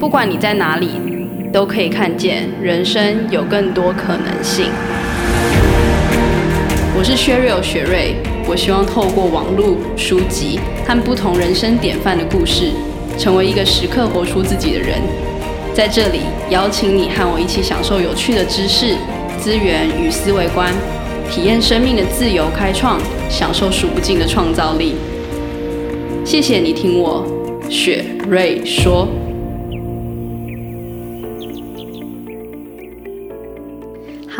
不管你在哪里，都可以看见人生有更多可能性。我是薛瑞雪瑞，我希望透过网络、书籍和不同人生典范的故事，成为一个时刻活出自己的人。在这里，邀请你和我一起享受有趣的知识、资源与思维观，体验生命的自由开创，享受数不尽的创造力。谢谢你听我雪瑞说。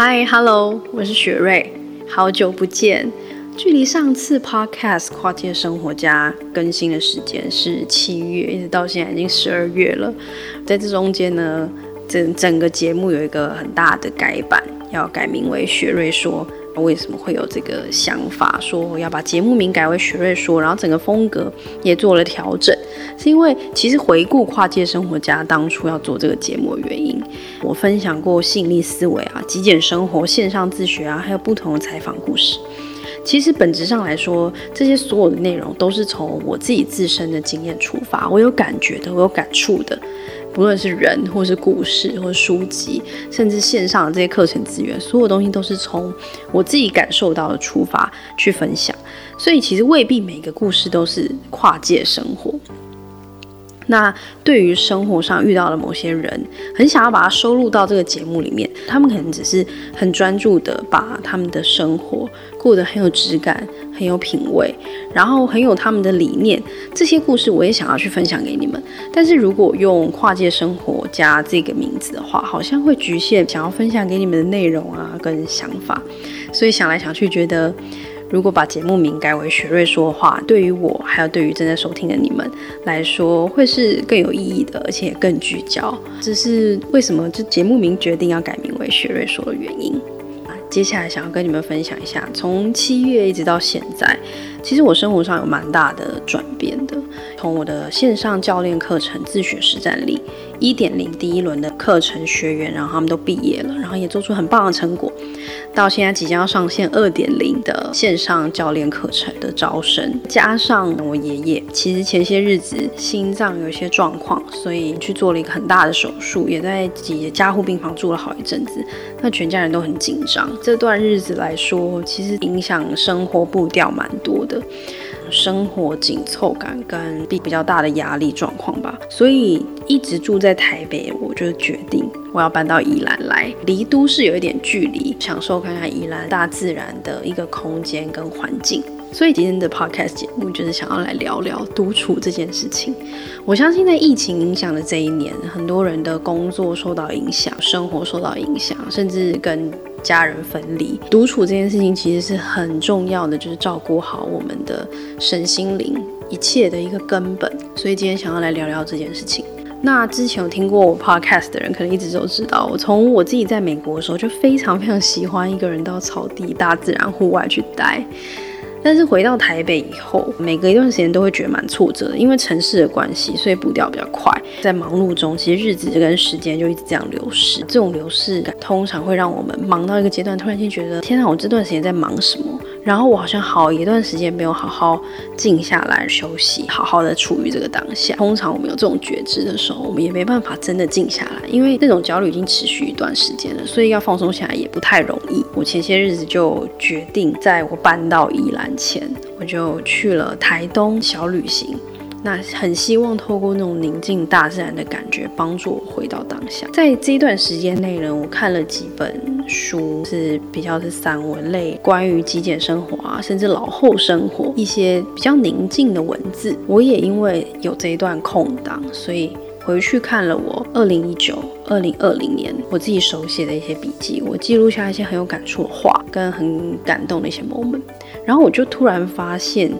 Hi，Hello，我是雪瑞。好久不见，距离上次 Podcast《跨界生活家》更新的时间是七月，一直到现在已经十二月了。在这中间呢，整整个节目有一个很大的改版，要改名为《雪瑞说》。为什么会有这个想法，说我要把节目名改为《雪瑞说》，然后整个风格也做了调整，是因为其实回顾《跨界生活家》当初要做这个节目的原因，我分享过吸引力思维啊、极简生活、线上自学啊，还有不同的采访故事。其实本质上来说，这些所有的内容都是从我自己自身的经验出发，我有感觉的，我有感触的。不论是人，或是故事，或是书籍，甚至线上的这些课程资源，所有东西都是从我自己感受到的出发去分享。所以其实未必每个故事都是跨界生活。那对于生活上遇到的某些人，很想要把它收录到这个节目里面，他们可能只是很专注的把他们的生活过得很有质感、很有品味，然后很有他们的理念。这些故事我也想要去分享给你们。但是如果用跨界生活家这个名字的话，好像会局限想要分享给你们的内容啊跟想法，所以想来想去觉得。如果把节目名改为雪瑞说的话，对于我还有对于正在收听的你们来说，会是更有意义的，而且更聚焦。这是为什么这节目名决定要改名为雪瑞说的原因。接下来想要跟你们分享一下，从七月一直到现在，其实我生活上有蛮大的转变的。从我的线上教练课程自学实战力一点零第一轮的课程学员，然后他们都毕业了，然后也做出很棒的成果。到现在即将要上线二点零的线上教练课程的招生，加上我爷爷，其实前些日子心脏有一些状况，所以去做了一个很大的手术，也在几加护病房住了好一阵子。那全家人都很紧张。这段日子来说，其实影响生活步调蛮多的。生活紧凑感跟比比较大的压力状况吧，所以一直住在台北，我就决定我要搬到宜兰来，离都市有一点距离，享受看看宜兰大自然的一个空间跟环境。所以今天的 podcast 节目就是想要来聊聊独处这件事情。我相信在疫情影响的这一年，很多人的工作受到影响，生活受到影响，甚至跟家人分离。独处这件事情其实是很重要的，就是照顾好我们的身心灵一切的一个根本。所以今天想要来聊聊这件事情。那之前有听过我 podcast 的人，可能一直都知道，我从我自己在美国的时候就非常非常喜欢一个人到草地、大自然、户外去待。但是回到台北以后，每隔一段时间都会觉得蛮挫折的，因为城市的关系，所以步调比较快。在忙碌中，其实日子跟时间就一直这样流逝。这种流逝感通常会让我们忙到一个阶段，突然间觉得天哪，我这段时间在忙什么？然后我好像好一段时间没有好好静下来休息，好好的处于这个当下。通常我们有这种觉知的时候，我们也没办法真的静下来，因为那种焦虑已经持续一段时间了，所以要放松下来也不太容易。我前些日子就决定，在我搬到宜兰前，我就去了台东小旅行。那很希望透过那种宁静大自然的感觉，帮助我回到当下。在这一段时间内呢，我看了几本书，是比较是散文类，关于极简生活啊，甚至老后生活一些比较宁静的文字。我也因为有这一段空档，所以回去看了我二零一九、二零二零年我自己手写的一些笔记，我记录下一些很有感触的话，跟很感动的一些 moment。然后我就突然发现。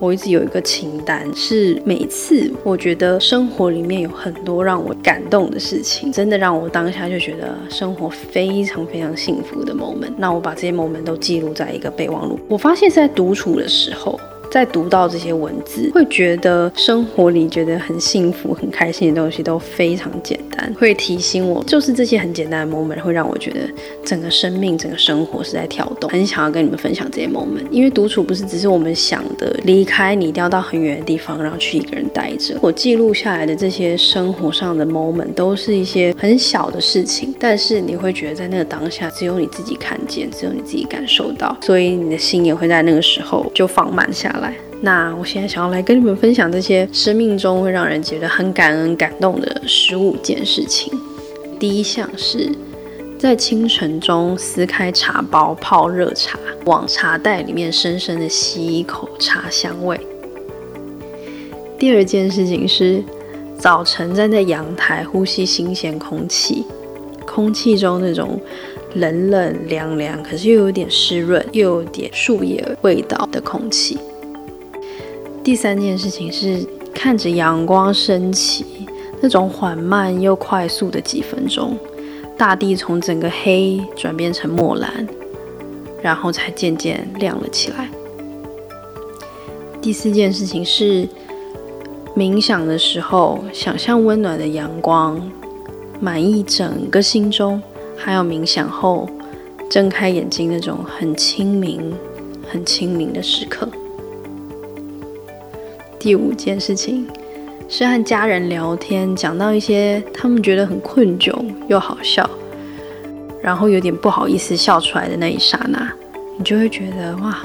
我一直有一个清单，是每次我觉得生活里面有很多让我感动的事情，真的让我当下就觉得生活非常非常幸福的 moment。那我把这些 moment 都记录在一个备忘录。我发现，在独处的时候，在读到这些文字，会觉得生活里觉得很幸福、很开心的东西都非常简单，会提醒我，就是这些很简单的 moment 会让我觉得整个生命、整个生活是在跳动。很想要跟你们分享这些 moment，因为独处不是只是我们想的离开，你一定要到很远的地方，然后去一个人待着。我记录下来的这些生活上的 moment 都是一些很小的事情，但是你会觉得在那个当下，只有你自己看见，只有你自己感受到，所以你的心也会在那个时候就放慢下来。那我现在想要来跟你们分享这些生命中会让人觉得很感恩、感动的十五件事情。第一项是在清晨中撕开茶包泡热茶，往茶袋里面深深的吸一口茶香味。第二件事情是早晨站在阳台呼吸新鲜空气，空气中那种冷冷凉凉，可是又有点湿润，又有点树叶味道的空气。第三件事情是看着阳光升起，那种缓慢又快速的几分钟，大地从整个黑转变成墨蓝，然后才渐渐亮了起来。第四件事情是冥想的时候，想象温暖的阳光满溢整个心中，还有冥想后睁开眼睛那种很清明、很清明的时刻。第五件事情是和家人聊天，讲到一些他们觉得很困窘又好笑，然后有点不好意思笑出来的那一刹那，你就会觉得哇，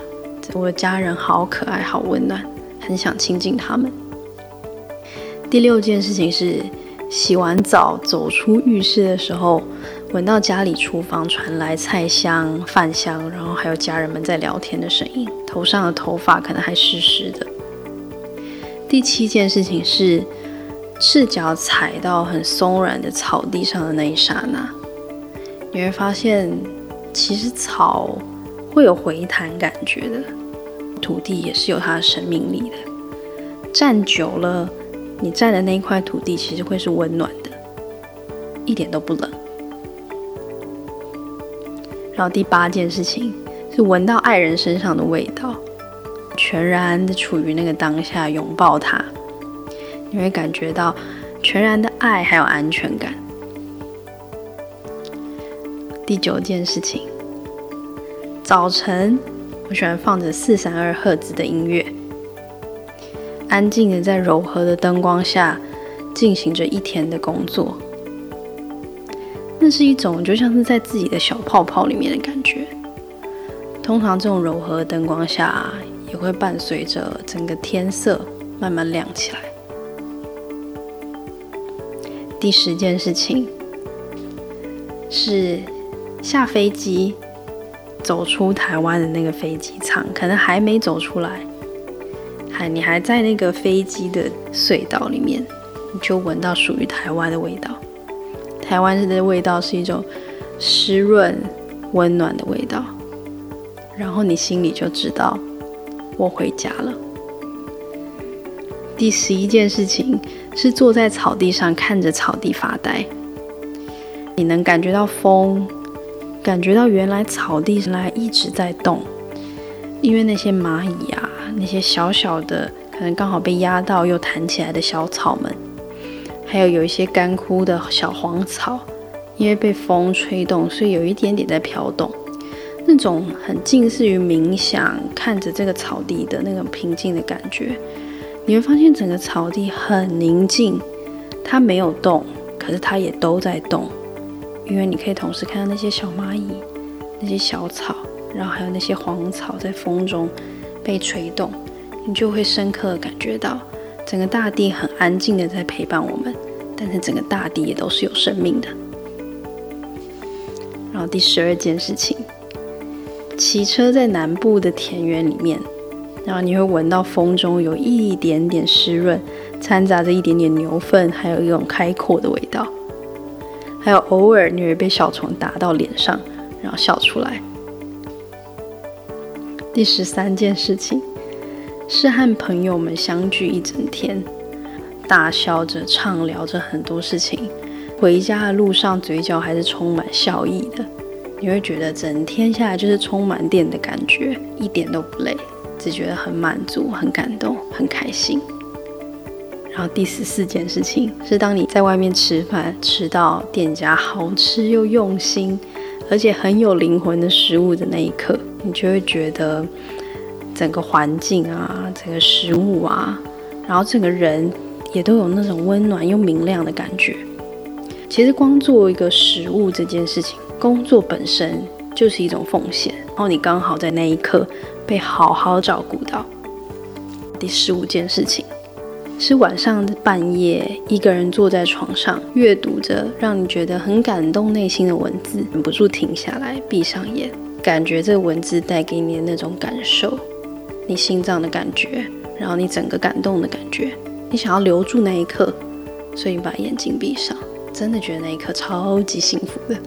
我的家人好可爱、好温暖，很想亲近他们。第六件事情是洗完澡走出浴室的时候，闻到家里厨房传来菜香、饭香，然后还有家人们在聊天的声音，头上的头发可能还湿湿的。第七件事情是赤脚踩到很松软的草地上的那一刹那，你会发现，其实草会有回弹感觉的，土地也是有它的生命力的。站久了，你站的那一块土地其实会是温暖的，一点都不冷。然后第八件事情是闻到爱人身上的味道。全然的处于那个当下，拥抱他，你会感觉到全然的爱还有安全感。第九件事情，早晨我喜欢放着四三二赫兹的音乐，安静的在柔和的灯光下进行着一天的工作。那是一种就像是在自己的小泡泡里面的感觉。通常这种柔和的灯光下。也会伴随着整个天色慢慢亮起来。第十件事情是下飞机，走出台湾的那个飞机场，可能还没走出来，还你还在那个飞机的隧道里面，你就闻到属于台湾的味道。台湾的味道是一种湿润、温暖的味道，然后你心里就知道。我回家了。第十一件事情是坐在草地上看着草地发呆。你能感觉到风，感觉到原来草地上来一直在动，因为那些蚂蚁啊，那些小小的，可能刚好被压到又弹起来的小草们，还有有一些干枯的小黄草，因为被风吹动，所以有一点点在飘动。那种很近似于冥想，看着这个草地的那种平静的感觉，你会发现整个草地很宁静，它没有动，可是它也都在动，因为你可以同时看到那些小蚂蚁、那些小草，然后还有那些黄草在风中被吹动，你就会深刻的感觉到整个大地很安静的在陪伴我们，但是整个大地也都是有生命的。然后第十二件事情。骑车在南部的田园里面，然后你会闻到风中有一点点湿润，掺杂着一点点牛粪，还有一种开阔的味道。还有偶尔你会被小虫打到脸上，然后笑出来。第十三件事情是和朋友们相聚一整天，大笑着畅聊着很多事情，回家的路上嘴角还是充满笑意的。你会觉得整天下来就是充满电的感觉，一点都不累。只觉得很满足、很感动、很开心。然后第十四件事情是，当你在外面吃饭，吃到店家好吃又用心，而且很有灵魂的食物的那一刻，你就会觉得整个环境啊、整个食物啊，然后整个人也都有那种温暖又明亮的感觉。其实光做一个食物这件事情，工作本身就是一种奉献。然后你刚好在那一刻被好好照顾到。第十五件事情是晚上半夜一个人坐在床上阅读着让你觉得很感动内心的文字，忍不住停下来，闭上眼，感觉这文字带给你的那种感受，你心脏的感觉，然后你整个感动的感觉，你想要留住那一刻，所以你把眼睛闭上。真的觉得那一刻超级幸福的，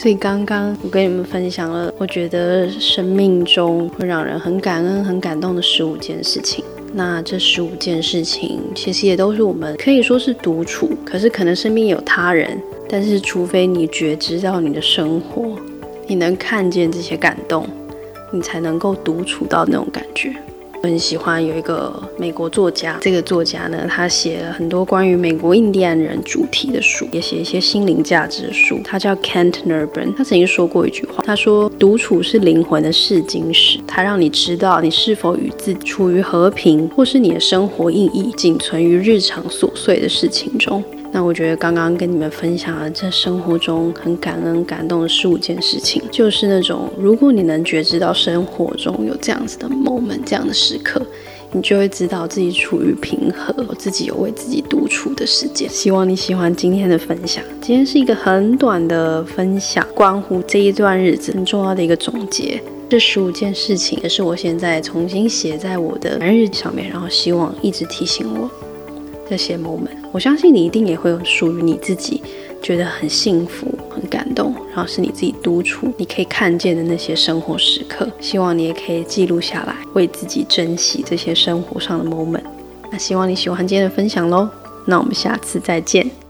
所以刚刚我跟你们分享了，我觉得生命中会让人很感恩、很感动的十五件事情。那这十五件事情其实也都是我们可以说是独处，可是可能身边有他人，但是除非你觉知到你的生活，你能看见这些感动，你才能够独处到那种感觉。我很喜欢有一个美国作家，这个作家呢，他写了很多关于美国印第安人主题的书，也写一些心灵价值的书。他叫 Kent Nerben，他曾经说过一句话，他说：“独处是灵魂的试金石，它让你知道你是否与自己处于和平，或是你的生活意义仅存于日常琐碎的事情中。”那我觉得刚刚跟你们分享了这生活中很感恩、感动的十五件事情，就是那种如果你能觉知到生活中有这样子的 moment、这样的时刻，你就会知道自己处于平和，自己有为自己独处的时间。希望你喜欢今天的分享。今天是一个很短的分享，关乎这一段日子很重要的一个总结。这十五件事情也是我现在重新写在我的日记上面，然后希望一直提醒我。这些 moment，我相信你一定也会有属于你自己觉得很幸福、很感动，然后是你自己独处、你可以看见的那些生活时刻。希望你也可以记录下来，为自己珍惜这些生活上的 moment。那希望你喜欢今天的分享喽，那我们下次再见。